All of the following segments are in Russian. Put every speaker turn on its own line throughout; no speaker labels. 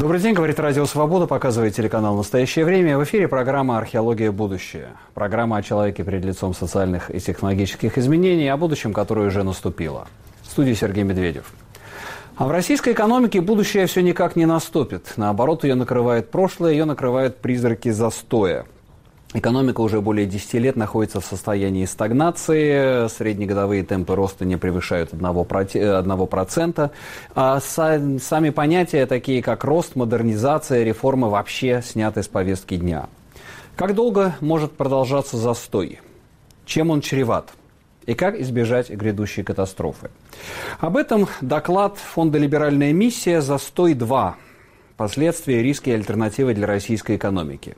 Добрый день, говорит Радио Свобода, показывает телеканал «Настоящее время». В эфире программа «Археология. Будущее». Программа о человеке перед лицом социальных и технологических изменений, о будущем, которое уже наступило. В студии Сергей Медведев. А в российской экономике будущее все никак не наступит. Наоборот, ее накрывает прошлое, ее накрывают призраки застоя. Экономика уже более 10 лет находится в состоянии стагнации, среднегодовые темпы роста не превышают 1%, а сами понятия, такие как рост, модернизация, реформы, вообще сняты с повестки дня. Как долго может продолжаться застой? Чем он чреват? И как избежать грядущей катастрофы? Об этом доклад фонда «Либеральная миссия. Застой-2. Последствия, риски и альтернативы для российской экономики».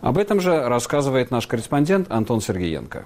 Об этом же рассказывает наш корреспондент Антон Сергеенко.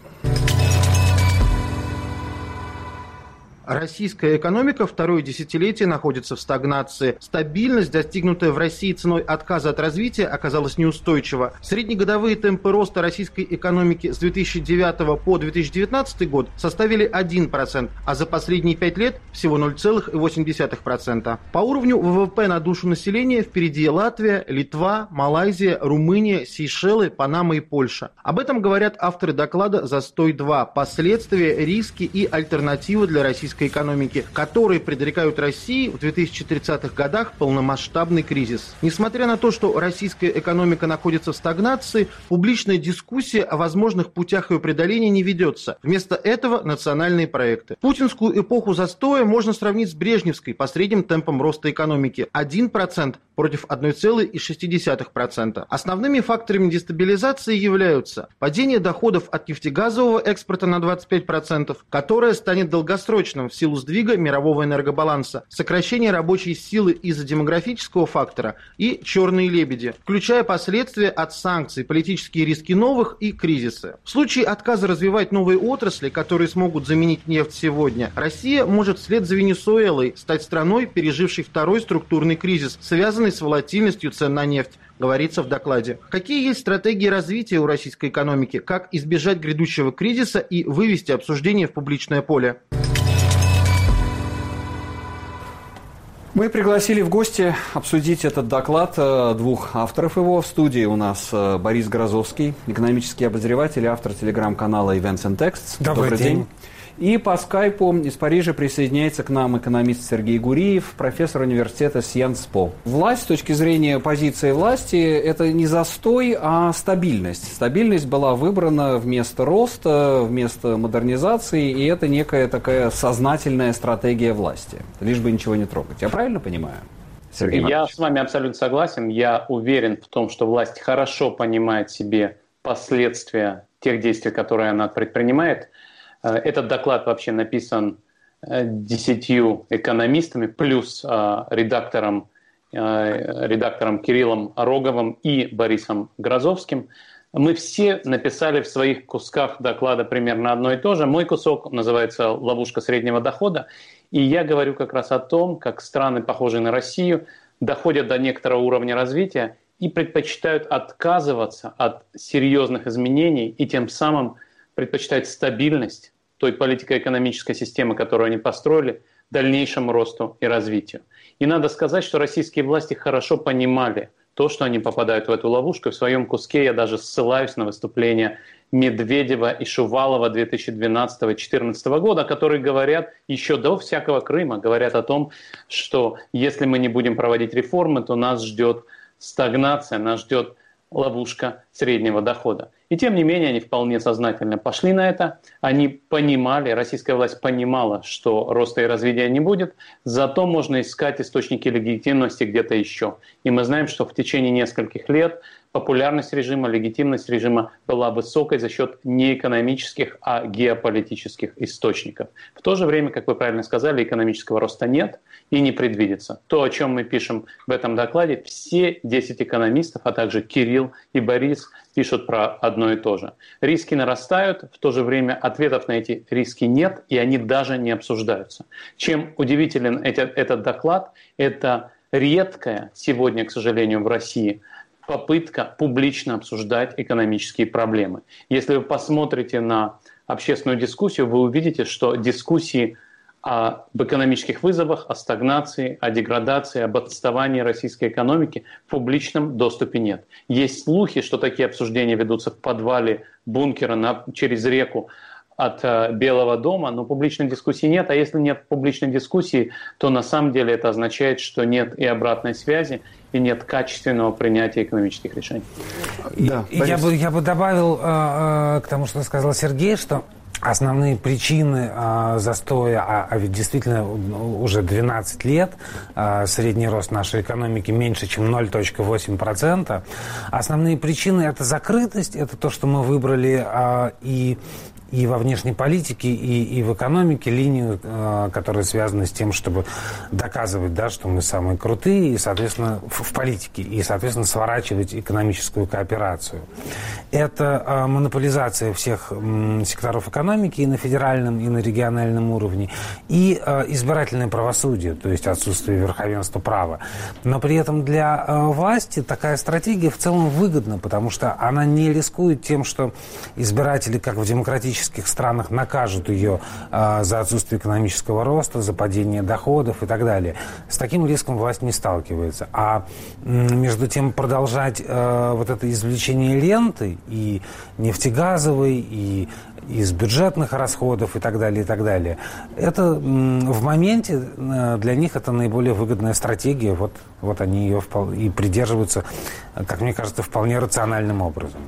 Российская экономика второе десятилетие находится в стагнации. Стабильность, достигнутая в России ценой отказа от развития, оказалась неустойчива. Среднегодовые темпы роста российской экономики с 2009 по 2019 год составили 1%, а за последние 5 лет всего 0,8%. По уровню ВВП на душу населения впереди Латвия, Литва, Малайзия, Румыния, Сейшелы, Панама и Польша. Об этом говорят авторы доклада «Застой-2. Последствия, риски и альтернативы для российской российской экономики, которые предрекают России в 2030-х годах полномасштабный кризис. Несмотря на то, что российская экономика находится в стагнации, публичная дискуссия о возможных путях ее преодоления не ведется. Вместо этого национальные проекты. Путинскую эпоху застоя можно сравнить с Брежневской по средним темпам роста экономики. 1% против 1,6%. Основными факторами дестабилизации являются падение доходов от нефтегазового экспорта на 25%, которое станет долгосрочным в силу сдвига мирового энергобаланса, сокращение рабочей силы из-за демографического фактора и черные лебеди, включая последствия от санкций, политические риски новых и кризисы. В случае отказа развивать новые отрасли, которые смогут заменить нефть сегодня, Россия может вслед за Венесуэлой стать страной, пережившей второй структурный кризис, связанный с волатильностью цен на нефть говорится в докладе. Какие есть стратегии развития у российской экономики? Как избежать грядущего кризиса и вывести обсуждение в публичное поле?
Мы пригласили в гости обсудить этот доклад э, двух авторов его. В студии у нас э, Борис Грозовский, экономический обозреватель, автор телеграм-канала Events and Texts.
Добрый, Добрый день. день.
И по скайпу из Парижа присоединяется к нам экономист Сергей Гуриев, профессор университета Сьенспо. Власть, с точки зрения позиции власти, это не застой, а стабильность. Стабильность была выбрана вместо роста, вместо модернизации, и это некая такая сознательная стратегия власти. Лишь бы ничего не трогать. Я правильно понимаю?
Сергей Я с вами абсолютно согласен. Я уверен в том, что власть хорошо понимает себе последствия тех действий, которые она предпринимает – этот доклад вообще написан э, десятью экономистами плюс э, редактором, редактором Кириллом Роговым и Борисом Грозовским. Мы все написали в своих кусках доклада примерно одно и то же. Мой кусок называется «Ловушка среднего дохода». И я говорю как раз о том, как страны, похожие на Россию, доходят до некоторого уровня развития и предпочитают отказываться от серьезных изменений и тем самым предпочитают стабильность, той политико-экономической системы, которую они построили, дальнейшему росту и развитию. И надо сказать, что российские власти хорошо понимали то, что они попадают в эту ловушку. В своем куске я даже ссылаюсь на выступление Медведева и Шувалова 2012-2014 года, которые говорят еще до всякого Крыма, говорят о том, что если мы не будем проводить реформы, то нас ждет стагнация, нас ждет ловушка среднего дохода. И тем не менее они вполне сознательно пошли на это. Они понимали, российская власть понимала, что роста и развития не будет, зато можно искать источники легитимности где-то еще. И мы знаем, что в течение нескольких лет популярность режима, легитимность режима была высокой за счет не экономических, а геополитических источников. В то же время, как вы правильно сказали, экономического роста нет и не предвидится. То, о чем мы пишем в этом докладе, все 10 экономистов, а также Кирилл и Борис пишут про одно и то же. Риски нарастают, в то же время ответов на эти риски нет, и они даже не обсуждаются. Чем удивителен этот, доклад, это редкая сегодня, к сожалению, в России – попытка публично обсуждать экономические проблемы. Если вы посмотрите на общественную дискуссию, вы увидите, что дискуссии об экономических вызовах, о стагнации, о деградации, об отставании российской экономики в публичном доступе нет. Есть слухи, что такие обсуждения ведутся в подвале бункера на, через реку от э, Белого дома, но публичной дискуссии нет. А если нет публичной дискуссии, то на самом деле это означает, что нет и обратной связи, и нет качественного принятия экономических решений.
Да, я, бы, я бы добавил э, э, к тому, что сказал Сергей, что Основные причины э, застоя, а, а ведь действительно уже 12 лет э, средний рост нашей экономики меньше, чем 0,8%. Основные причины – это закрытость, это то, что мы выбрали э, и и во внешней политике, и, и в экономике линию, э, которая связана с тем, чтобы доказывать, да, что мы самые крутые, и, соответственно, в, в политике, и, соответственно, сворачивать экономическую кооперацию. Это э, монополизация всех э, секторов экономики и на федеральном, и на региональном уровне, и э, избирательное правосудие, то есть отсутствие верховенства права. Но при этом для э, власти такая стратегия в целом выгодна, потому что она не рискует тем, что избиратели, как в демократическом демократических странах накажут ее э, за отсутствие экономического роста, за падение доходов и так далее. С таким риском власть не сталкивается. А между тем продолжать э, вот это извлечение ленты и нефтегазовой, и из бюджетных расходов и так далее, и так далее. Это в моменте э, для них это наиболее выгодная стратегия. Вот, вот они ее и придерживаются, как мне кажется, вполне рациональным образом.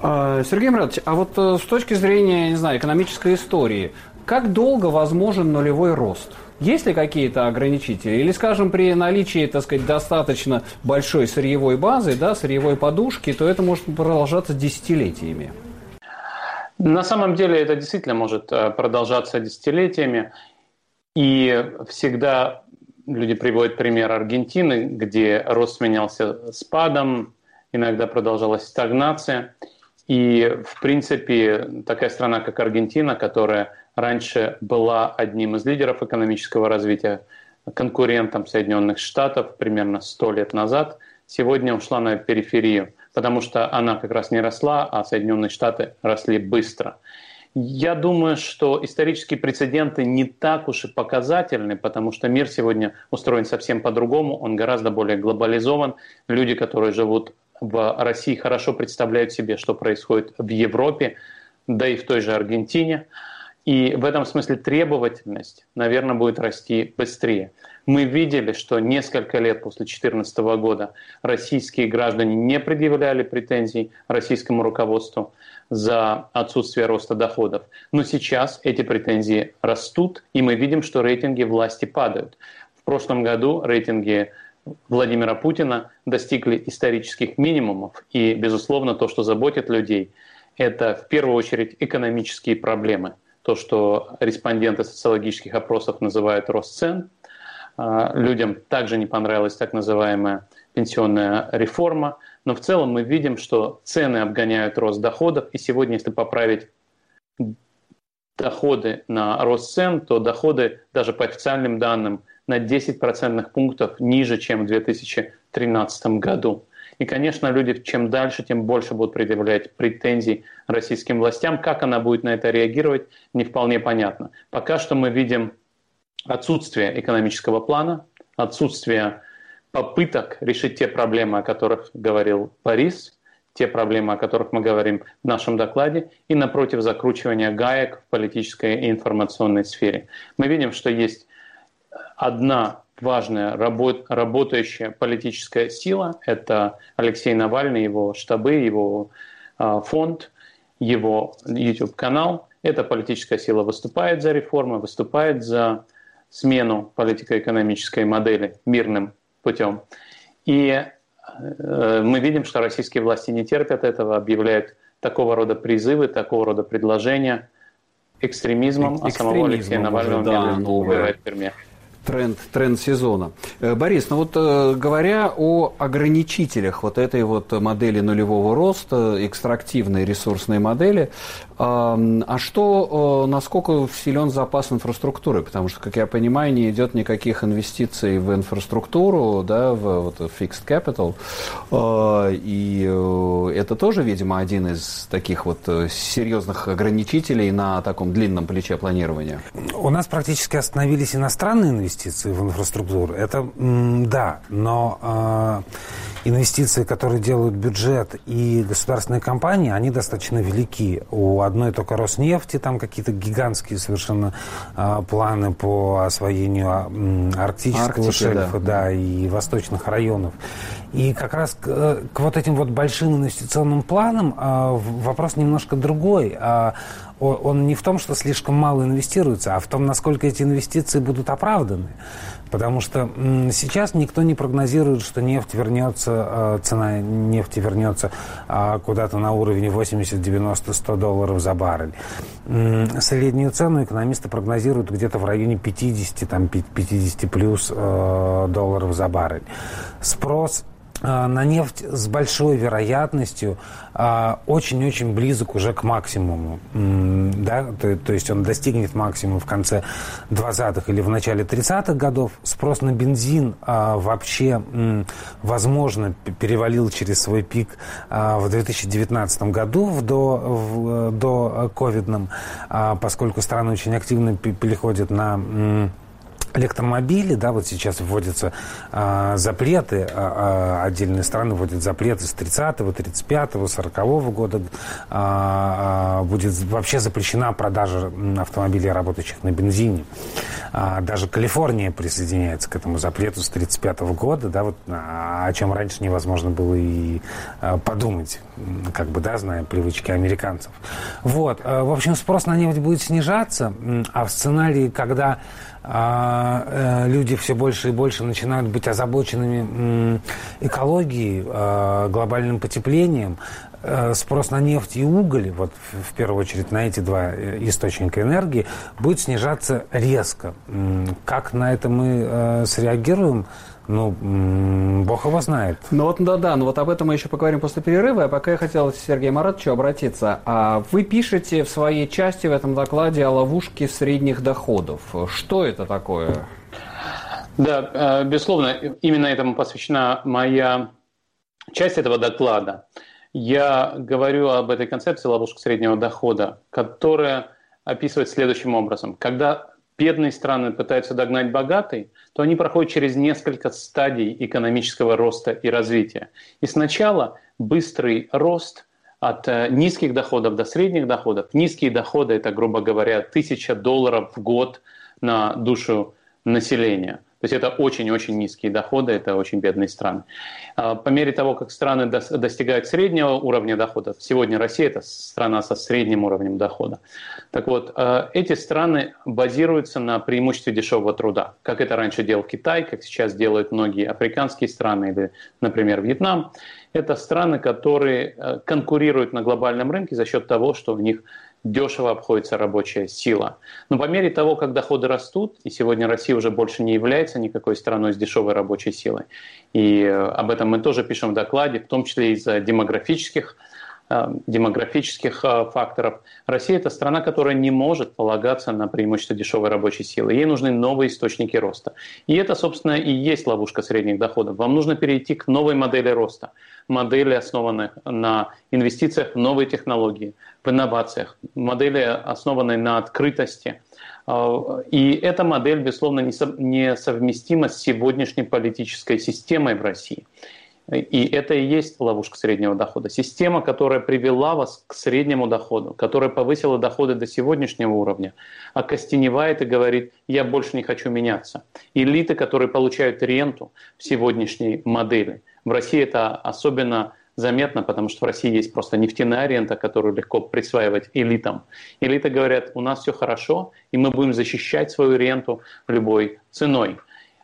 А, Сергей Маратович, а вот э, с точки зрения, не знаю, экономической истории, как долго возможен нулевой рост? Есть ли какие-то ограничители? Или, скажем, при наличии, так сказать, достаточно большой сырьевой базы, да, сырьевой подушки, то это может продолжаться десятилетиями?
На самом деле это действительно может э, продолжаться десятилетиями. И всегда люди приводят пример Аргентины, где рост сменялся спадом, иногда продолжалась стагнация – и, в принципе, такая страна, как Аргентина, которая раньше была одним из лидеров экономического развития, конкурентом Соединенных Штатов примерно сто лет назад, сегодня ушла на периферию, потому что она как раз не росла, а Соединенные Штаты росли быстро. Я думаю, что исторические прецеденты не так уж и показательны, потому что мир сегодня устроен совсем по-другому, он гораздо более глобализован. Люди, которые живут в России хорошо представляют себе, что происходит в Европе, да и в той же Аргентине. И в этом смысле требовательность, наверное, будет расти быстрее. Мы видели, что несколько лет после 2014 года российские граждане не предъявляли претензий российскому руководству за отсутствие роста доходов. Но сейчас эти претензии растут, и мы видим, что рейтинги власти падают. В прошлом году рейтинги Владимира Путина достигли исторических минимумов. И, безусловно, то, что заботит людей, это в первую очередь экономические проблемы. То, что респонденты социологических опросов называют рост цен. А, людям также не понравилась так называемая пенсионная реформа. Но в целом мы видим, что цены обгоняют рост доходов. И сегодня, если поправить доходы на рост цен, то доходы даже по официальным данным на 10 процентных пунктов ниже, чем в 2013 году. И, конечно, люди чем дальше, тем больше будут предъявлять претензий российским властям. Как она будет на это реагировать, не вполне понятно. Пока что мы видим отсутствие экономического плана, отсутствие попыток решить те проблемы, о которых говорил Борис, те проблемы, о которых мы говорим в нашем докладе, и напротив закручивания гаек в политической и информационной сфере. Мы видим, что есть одна важная работ, работающая политическая сила – это Алексей Навальный, его штабы, его э, фонд, его YouTube-канал. Эта политическая сила выступает за реформы, выступает за смену политико-экономической модели мирным путем. И э, мы видим, что российские власти не терпят этого, объявляют такого рода призывы, такого рода предложения экстремизмом, а самого Алексея Навального
да, не в Перми. Тренд, тренд сезона. Э, Борис, ну вот э, говоря о ограничителях вот этой вот модели нулевого роста, экстрактивной ресурсной модели, а что, насколько силен запас инфраструктуры? Потому что, как я понимаю, не идет никаких инвестиций в инфраструктуру, да, в вот, fixed capital. И это тоже, видимо, один из таких вот серьезных ограничителей на таком длинном плече планирования.
У нас практически остановились иностранные инвестиции в инфраструктуру. Это да, но э, инвестиции, которые делают бюджет и государственные компании, они достаточно велики. У одной только Роснефти там какие-то гигантские совершенно э, планы по освоению э, арктического Арктики, шельфа да. Да, и восточных районов. И как раз к, э, к вот этим вот большим инвестиционным планам э, вопрос немножко другой. Э, он не в том, что слишком мало инвестируется, а в том, насколько эти инвестиции будут оправданы. Потому что сейчас никто не прогнозирует, что нефть вернется, цена нефти вернется куда-то на уровень 80, 90, 100 долларов за баррель. Среднюю цену экономисты прогнозируют где-то в районе 50, там, 50 плюс долларов за баррель. Спрос а, на нефть с большой вероятностью а, очень-очень близок уже к максимуму. Да? То, то есть он достигнет максимума в конце 20-х или в начале 30-х годов. Спрос на бензин а, вообще, возможно, перевалил через свой пик в 2019 году в до, в, до ковидном, поскольку страны очень активно переходят на электромобили, да, вот сейчас вводятся а, запреты, а, отдельные страны вводят запреты с 30-го, 35-го, 40-го года. А, будет вообще запрещена продажа автомобилей, работающих на бензине. А, даже Калифорния присоединяется к этому запрету с 35-го года, да, вот, о чем раньше невозможно было и подумать, как бы, да, зная привычки американцев. Вот, а, в общем, спрос на нефть будет снижаться, а в сценарии, когда э, люди все больше и больше начинают быть озабоченными экологией, а, глобальным потеплением, э, спрос на нефть и уголь, вот в первую очередь на эти два э, источника энергии, будет снижаться резко. Как на это мы среагируем, ну, бог его знает.
Ну вот, да-да, ну вот об этом мы еще поговорим после перерыва. А пока я хотел к Сергею Маратовичу обратиться. А вы пишете в своей части в этом докладе о ловушке средних доходов. Что это такое?
Да, э, безусловно, именно этому посвящена моя часть этого доклада. Я говорю об этой концепции ловушка среднего дохода, которая описывает следующим образом. Когда бедные страны пытаются догнать богатый, то они проходят через несколько стадий экономического роста и развития. И сначала быстрый рост от э, низких доходов до средних доходов. Низкие доходы – это, грубо говоря, тысяча долларов в год на душу населения – то есть это очень-очень низкие доходы, это очень бедные страны. А, по мере того, как страны достигают среднего уровня дохода, сегодня Россия – это страна со средним уровнем дохода. Так вот, а, эти страны базируются на преимуществе дешевого труда, как это раньше делал Китай, как сейчас делают многие африканские страны или, например, Вьетнам. Это страны, которые а, конкурируют на глобальном рынке за счет того, что в них дешево обходится рабочая сила. Но по мере того, как доходы растут, и сегодня Россия уже больше не является никакой страной с дешевой рабочей силой, и э, об этом мы тоже пишем в докладе, в том числе из-за демографических демографических э, факторов. Россия – это страна, которая не может полагаться на преимущество дешевой рабочей силы. Ей нужны новые источники роста. И это, собственно, и есть ловушка средних доходов. Вам нужно перейти к новой модели роста – модели, основанных на инвестициях в новые технологии, в инновациях, модели, основанные на открытости. А, и эта модель, безусловно, несовместима с сегодняшней политической системой в России. И это и есть ловушка среднего дохода. Система, которая привела вас к среднему доходу, которая повысила доходы до сегодняшнего уровня, окостеневает и говорит, я больше не хочу меняться. Элиты, которые получают ренту в сегодняшней модели, в России это особенно заметно, потому что в России есть просто нефтяная рента, которую легко присваивать элитам. Элиты говорят, у нас все хорошо, и мы будем защищать свою ренту любой ценой.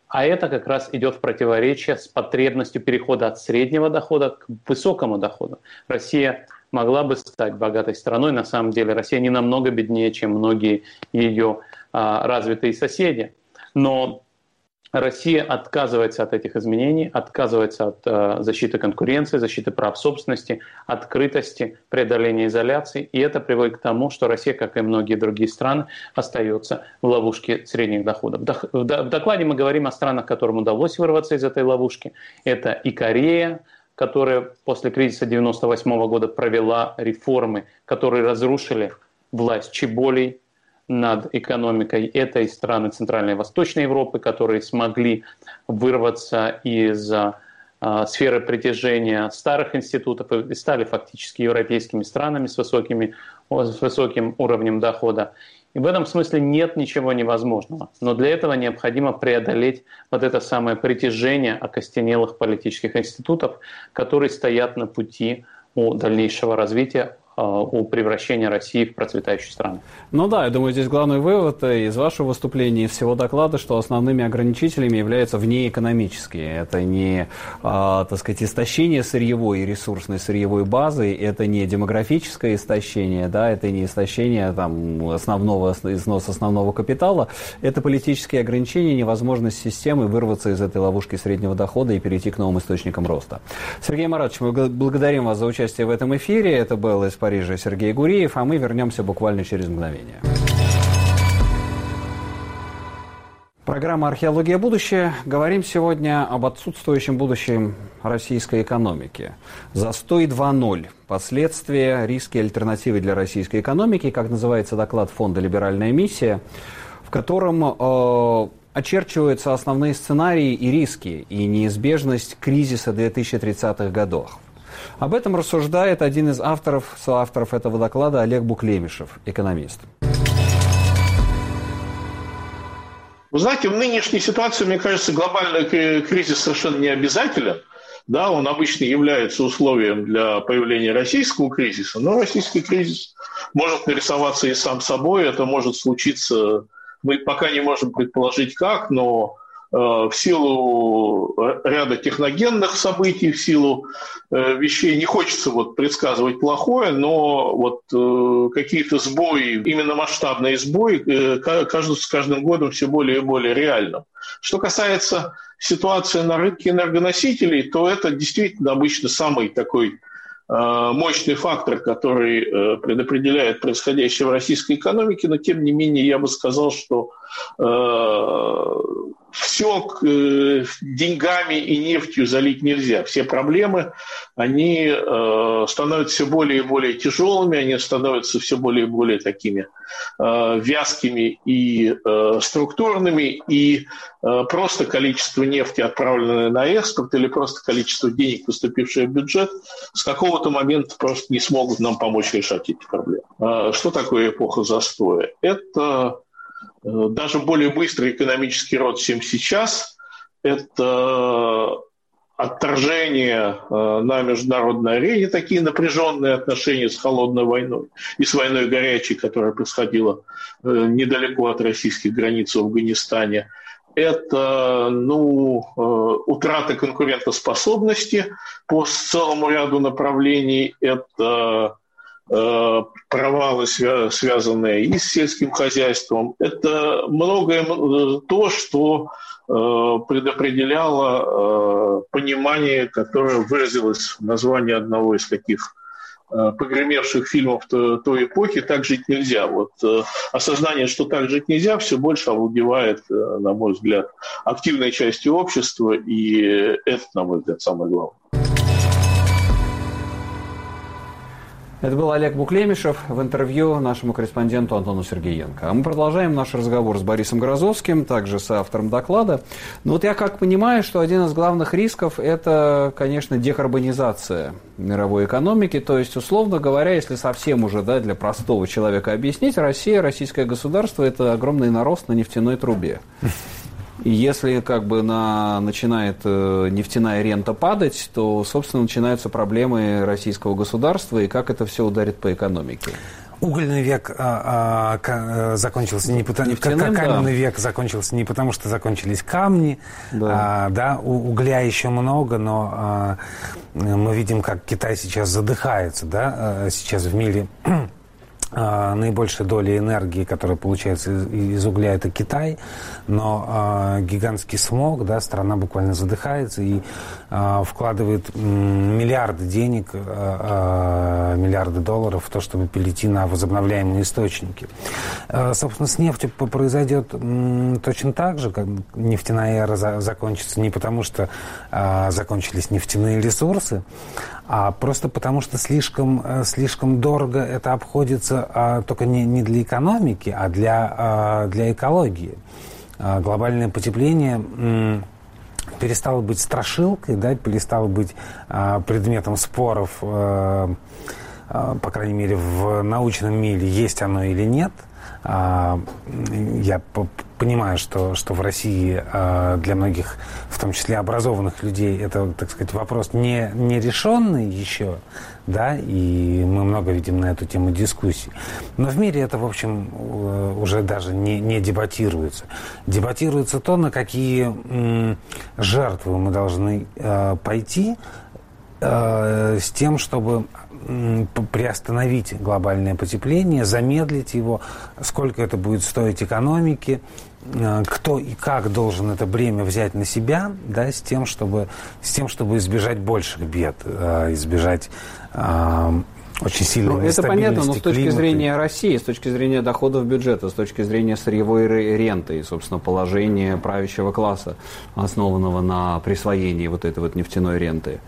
А это как раз идет в противоречие с потребностью перехода от среднего дохода к высокому доходу. Россия могла бы стать богатой страной. На самом деле Россия не намного беднее, чем многие ее а, развитые соседи. Но Россия отказывается от этих изменений, отказывается от э, защиты конкуренции, защиты прав собственности, открытости, преодоления изоляции. И это приводит к тому, что Россия, как и многие другие страны, остается в ловушке средних доходов. В докладе мы говорим о странах, которым удалось вырваться из этой ловушки. Это и Корея, которая после кризиса 1998 года провела реформы, которые разрушили власть Чеболей, над экономикой. Это и страны Центральной и Восточной Европы, которые смогли вырваться из а, сферы притяжения старых институтов и стали фактически европейскими странами с, высокими, с высоким уровнем дохода. И в этом смысле нет ничего невозможного. Но для этого необходимо преодолеть вот это самое притяжение окостенелых политических институтов, которые стоят на пути у дальнейшего развития а, у превращения России в процветающую страну.
Ну да, я думаю, здесь главный вывод э, из вашего выступления, из всего доклада, что основными ограничителями являются внеэкономические. Это не, а, так сказать, истощение сырьевой и ресурсной сырьевой базы, это не демографическое истощение, да, это не истощение там, основного, износ основного капитала, это политические ограничения, невозможность системы вырваться из этой ловушки среднего дохода и перейти к новым источникам роста. Сергей Маратович, мы благодарим вас за участие в этом эфире. Это был из Париже Сергей Гуриев, а мы вернемся буквально через мгновение. Программа «Археология. Будущее». Говорим сегодня об отсутствующем будущем российской экономики. Застой 2.0. Последствия, риски, альтернативы для российской экономики, как называется доклад фонда «Либеральная миссия», в котором э, очерчиваются основные сценарии и риски, и неизбежность кризиса 2030-х годов. Об этом рассуждает один из авторов, соавторов этого доклада Олег Буклемишев, экономист.
Вы знаете, в нынешней ситуации, мне кажется, глобальный кризис совершенно не обязателен. Да, он обычно является условием для появления российского кризиса, но российский кризис может нарисоваться и сам собой, это может случиться, мы пока не можем предположить как, но в силу ряда техногенных событий, в силу э, вещей не хочется вот предсказывать плохое, но вот э, какие-то сбои, именно масштабные сбои, кажутся с каждым годом все более и более реальным. Что касается ситуации на рынке энергоносителей, то это действительно обычно самый такой мощный фактор, который предопределяет происходящее в российской экономике, но тем не менее я бы сказал, что все э, деньгами и нефтью залить нельзя. Все проблемы, они э, становятся все более и более тяжелыми, они становятся все более и более такими э, вязкими и структурными, и просто количество нефти, отправленное на экспорт, или просто количество денег, поступившее в бюджет, с какого-то момента просто не смогут нам помочь решать эти проблемы. Э, что такое эпоха застоя? Это даже более быстрый экономический рост, чем сейчас, это отторжение э, на международной арене, такие напряженные отношения с холодной войной и с войной горячей, которая происходила э, недалеко от российских границ в Афганистане. Это ну, утрата конкурентоспособности по целому ряду направлений. Это Э, провалы, связанные и с сельским хозяйством. Это многое э, то, что э, предопределяло понимание, которое выразилось в названии одного из таких погремевших фильмов той эпохи «Так жить нельзя». Вот осознание, что так жить нельзя, все больше овладевает, на мой взгляд, активной частью общества, и это, на мой взгляд, самое главное.
Это был Олег Буклемишев в интервью нашему корреспонденту Антону Сергеенко. А мы продолжаем наш разговор с Борисом Грозовским, также с автором доклада. Но вот я как понимаю, что один из главных рисков – это, конечно, декарбонизация мировой экономики. То есть, условно говоря, если совсем уже да, для простого человека объяснить, Россия, российское государство – это огромный нарост на нефтяной трубе. И если как бы на, начинает э, нефтяная рента падать, то, собственно, начинаются проблемы российского государства и как это все ударит по экономике.
Угольный век а, а, э, закончился не потому, Нефтяным, как каменный да. век закончился не потому, что закончились камни, да, а, да у, угля еще много, но а, мы видим, как Китай сейчас задыхается, да, э, сейчас в мире а, наибольшая доля энергии, которая получается из, из угля, это Китай, но э, гигантский смог, да, страна буквально задыхается и э, вкладывает миллиарды денег, э, миллиарды долларов в то, чтобы перейти на возобновляемые источники. Собственно, с нефтью произойдет точно так же, как нефтяная эра за, закончится не потому, что закончились нефтяные ресурсы, а просто потому, что слишком, э, слишком дорого это обходится а, только не, не для экономики, а для, а, для экологии. А, глобальное потепление м, перестало быть страшилкой, да, перестало быть а, предметом споров, а, а, по крайней мере, в научном мире, есть оно или нет – я понимаю, что, что в России а, для многих, в том числе образованных людей, это, так сказать, вопрос не, не решенный еще, да, и мы много видим на эту тему дискуссий. Но в мире это, в общем, э, уже даже не, не дебатируется. Дебатируется то, на какие жертвы мы должны э, пойти э, с тем, чтобы приостановить глобальное потепление, замедлить его, сколько это будет стоить экономике, э, кто и как должен это бремя взять на себя, да, с тем, чтобы, с тем, чтобы избежать больших бед, э, избежать э, очень сильной ну,
Это понятно, но с точки климата. зрения России, с точки зрения доходов бюджета, с точки зрения сырьевой ренты и, собственно, положения правящего класса, основанного на присвоении вот этой вот нефтяной ренты,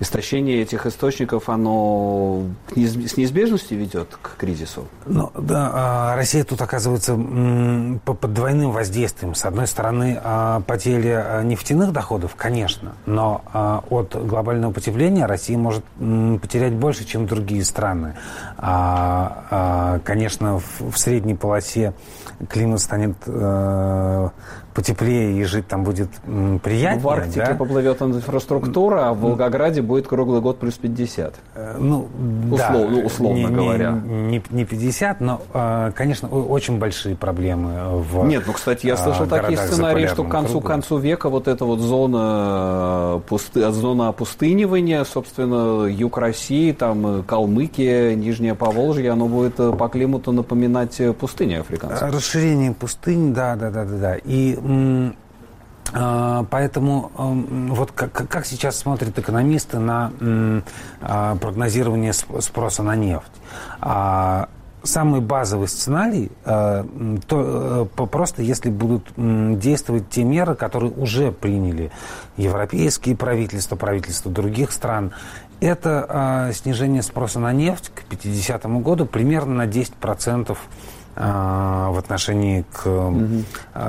истощение этих источников, оно с неизбежностью ведет к кризису?
Ну, да, а, Россия тут оказывается под двойным воздействием. С одной стороны, а, потеря нефтяных доходов, конечно, но а, от глобального потепления Россия может потерять больше, чем другие страны. Конечно, в средней полосе климат станет э, потеплее и жить там будет приятнее.
В Арктике да? поплывет инфраструктура, а в Волгограде будет круглый год плюс 50.
Э, ну, Услов, да, ну, условно не, говоря. Не, не 50, но, э, конечно, очень большие проблемы в
Нет, ну, кстати, я слышал такие сценарии, что к концу, концу века вот эта вот зона, пусты, зона опустынивания, собственно, юг России, там Калмыкия, Нижнее Поволжье, оно будет по климату напоминать пустыню африканскую.
Расширение пустынь, да, да, да, да, да. И Поэтому вот как, как сейчас смотрят экономисты на а, прогнозирование спроса на нефть? А, самый базовый сценарий, то просто если будут действовать те меры, которые уже приняли европейские правительства, правительства других стран, это снижение спроса на нефть к 50 году примерно на 10% процентов а, в отношении к угу.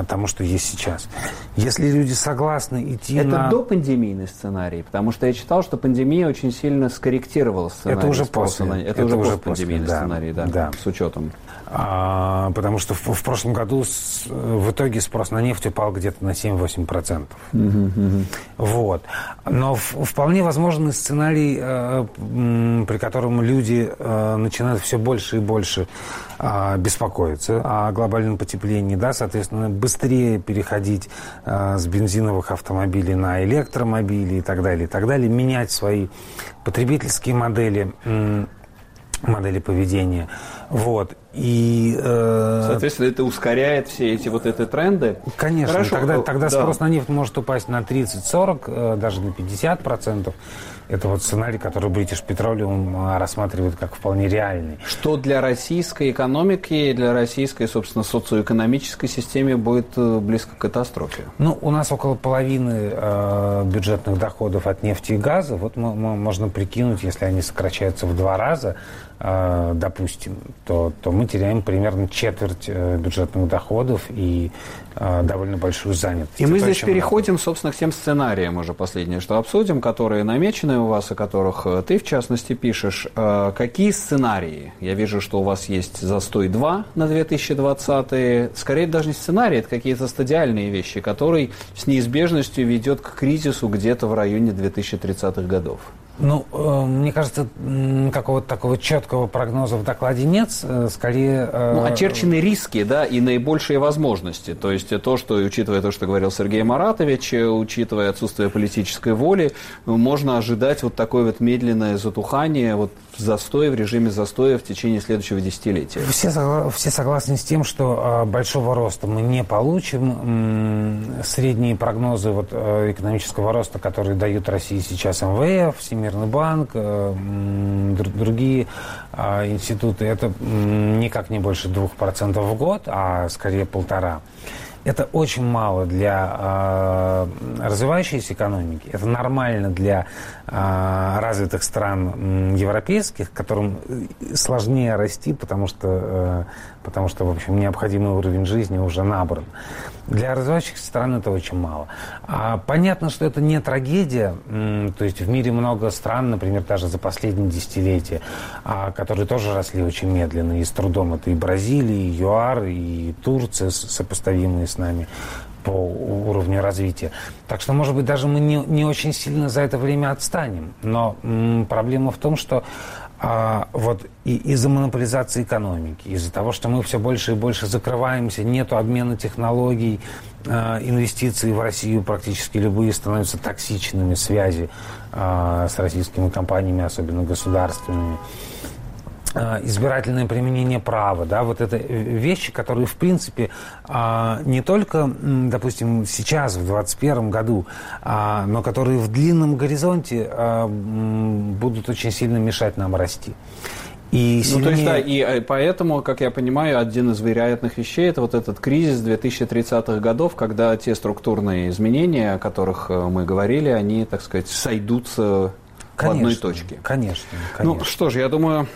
тому, что есть сейчас. Если люди согласны идти
Это
на...
до пандемийный сценарий, потому что я читал, что пандемия очень сильно скорректировала сценарий.
Это уже после.
На... Это, это уже, уже после, сценарий, да, да, с учетом.
А, потому что в, в прошлом году с, в итоге спрос на нефть упал где-то на 7-8%. Угу, угу. Вот. Но в, вполне возможный сценарий, э, при котором люди э, начинают все больше и больше э, беспокоиться о глобальном потеплении, да, соответственно, быстрее переходить э, с бензиновых автомобилей на электромобили и так далее, и так далее, менять свои потребительские модели, э, модели поведения. Вот. И,
э... Соответственно, это ускоряет все эти вот эти тренды.
Конечно. Хорошо. Тогда, тогда да. спрос на нефть может упасть на 30-40, э, даже на 50 процентов. Это вот сценарий, который British Petroleum э, рассматривает как вполне реальный.
Что для российской экономики и для российской, собственно, социоэкономической системы будет э, близко к катастрофе?
Ну, у нас около половины э, бюджетных доходов от нефти и газа. Вот мы, мы, можно прикинуть, если они сокращаются в два раза, э, допустим, то, то мы теряем примерно четверть э, бюджетных доходов и э, довольно большую занятость.
И мы здесь переходим, надо. собственно, к тем сценариям уже последнее, что обсудим, которые намечены у вас, о которых э, ты, в частности, пишешь. Какие сценарии? Я вижу, что у вас есть застой 2 на 2020. Скорее даже не сценарии, это какие-то стадиальные вещи, которые с неизбежностью ведет к кризису где-то в районе 2030-х годов.
Ну, э, мне кажется, какого-то такого четкого прогноза в докладе нет. Э, скорее...
Э... Ну, очерчены риски, да, и наибольшие возможности. То есть то, что, учитывая то, что говорил Сергей Маратович, учитывая отсутствие политической воли, можно ожидать вот такое вот медленное затухание вот в застое, в режиме застоя в течение следующего десятилетия.
Все, все согласны с тем, что большого роста мы не получим. Средние прогнозы вот, экономического роста, которые дают России сейчас МВФ, Всемирный банк, другие институты, это никак не больше 2% в год, а скорее полтора. Это очень мало для э, развивающейся экономики. Это нормально для развитых стран европейских, которым сложнее расти, потому что, э, потому что, в общем, необходимый уровень жизни уже набран. Для развивающихся стран это очень мало. А понятно, что это не трагедия. То есть в мире много стран, например, даже за последние десятилетия, а, которые тоже росли очень медленно и с трудом. Это и Бразилия, и ЮАР, и Турция, сопоставимые с нами по уровню развития. Так что, может быть, даже мы не, не очень сильно за это время отстанем. Но м, проблема в том, что а, вот и, из-за монополизации экономики, из-за того, что мы все больше и больше закрываемся, нету обмена технологий, а, инвестиции в Россию практически любые становятся токсичными, связи а, с российскими компаниями, особенно государственными. Э, избирательное применение права, да, вот это вещи, которые, в принципе, а, не только, допустим, сейчас, в 2021 году, а, но которые в длинном горизонте а, будут очень сильно мешать нам расти.
И сильнее... Ну, то есть, да, и э, поэтому, как я понимаю, один из вероятных вещей – это вот этот кризис 2030-х годов, когда те структурные изменения, о которых э, мы говорили, они, так сказать, сойдутся конечно, в одной точке.
Конечно, конечно.
Ну, что ж, я думаю,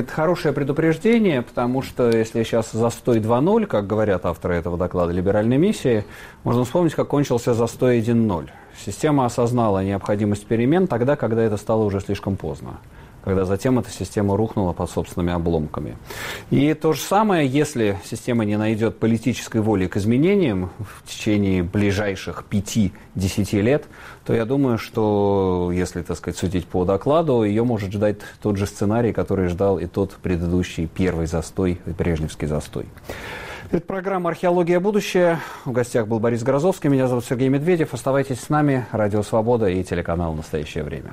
это хорошее предупреждение, потому что если сейчас застой 2.0, как говорят авторы этого доклада либеральной миссии, можно вспомнить, как кончился застой 1.0. Система осознала необходимость перемен тогда, когда это стало уже слишком поздно когда затем эта система рухнула под собственными обломками. И то же самое, если система не найдет политической воли к изменениям в течение ближайших 5-10 лет, то я думаю, что, если, так сказать, судить по докладу, ее может ждать тот же сценарий, который ждал и тот предыдущий первый застой, брежневский застой. Это программа «Археология. Будущее». В гостях был Борис Грозовский. Меня зовут Сергей Медведев. Оставайтесь с нами. Радио «Свобода» и телеканал «Настоящее время».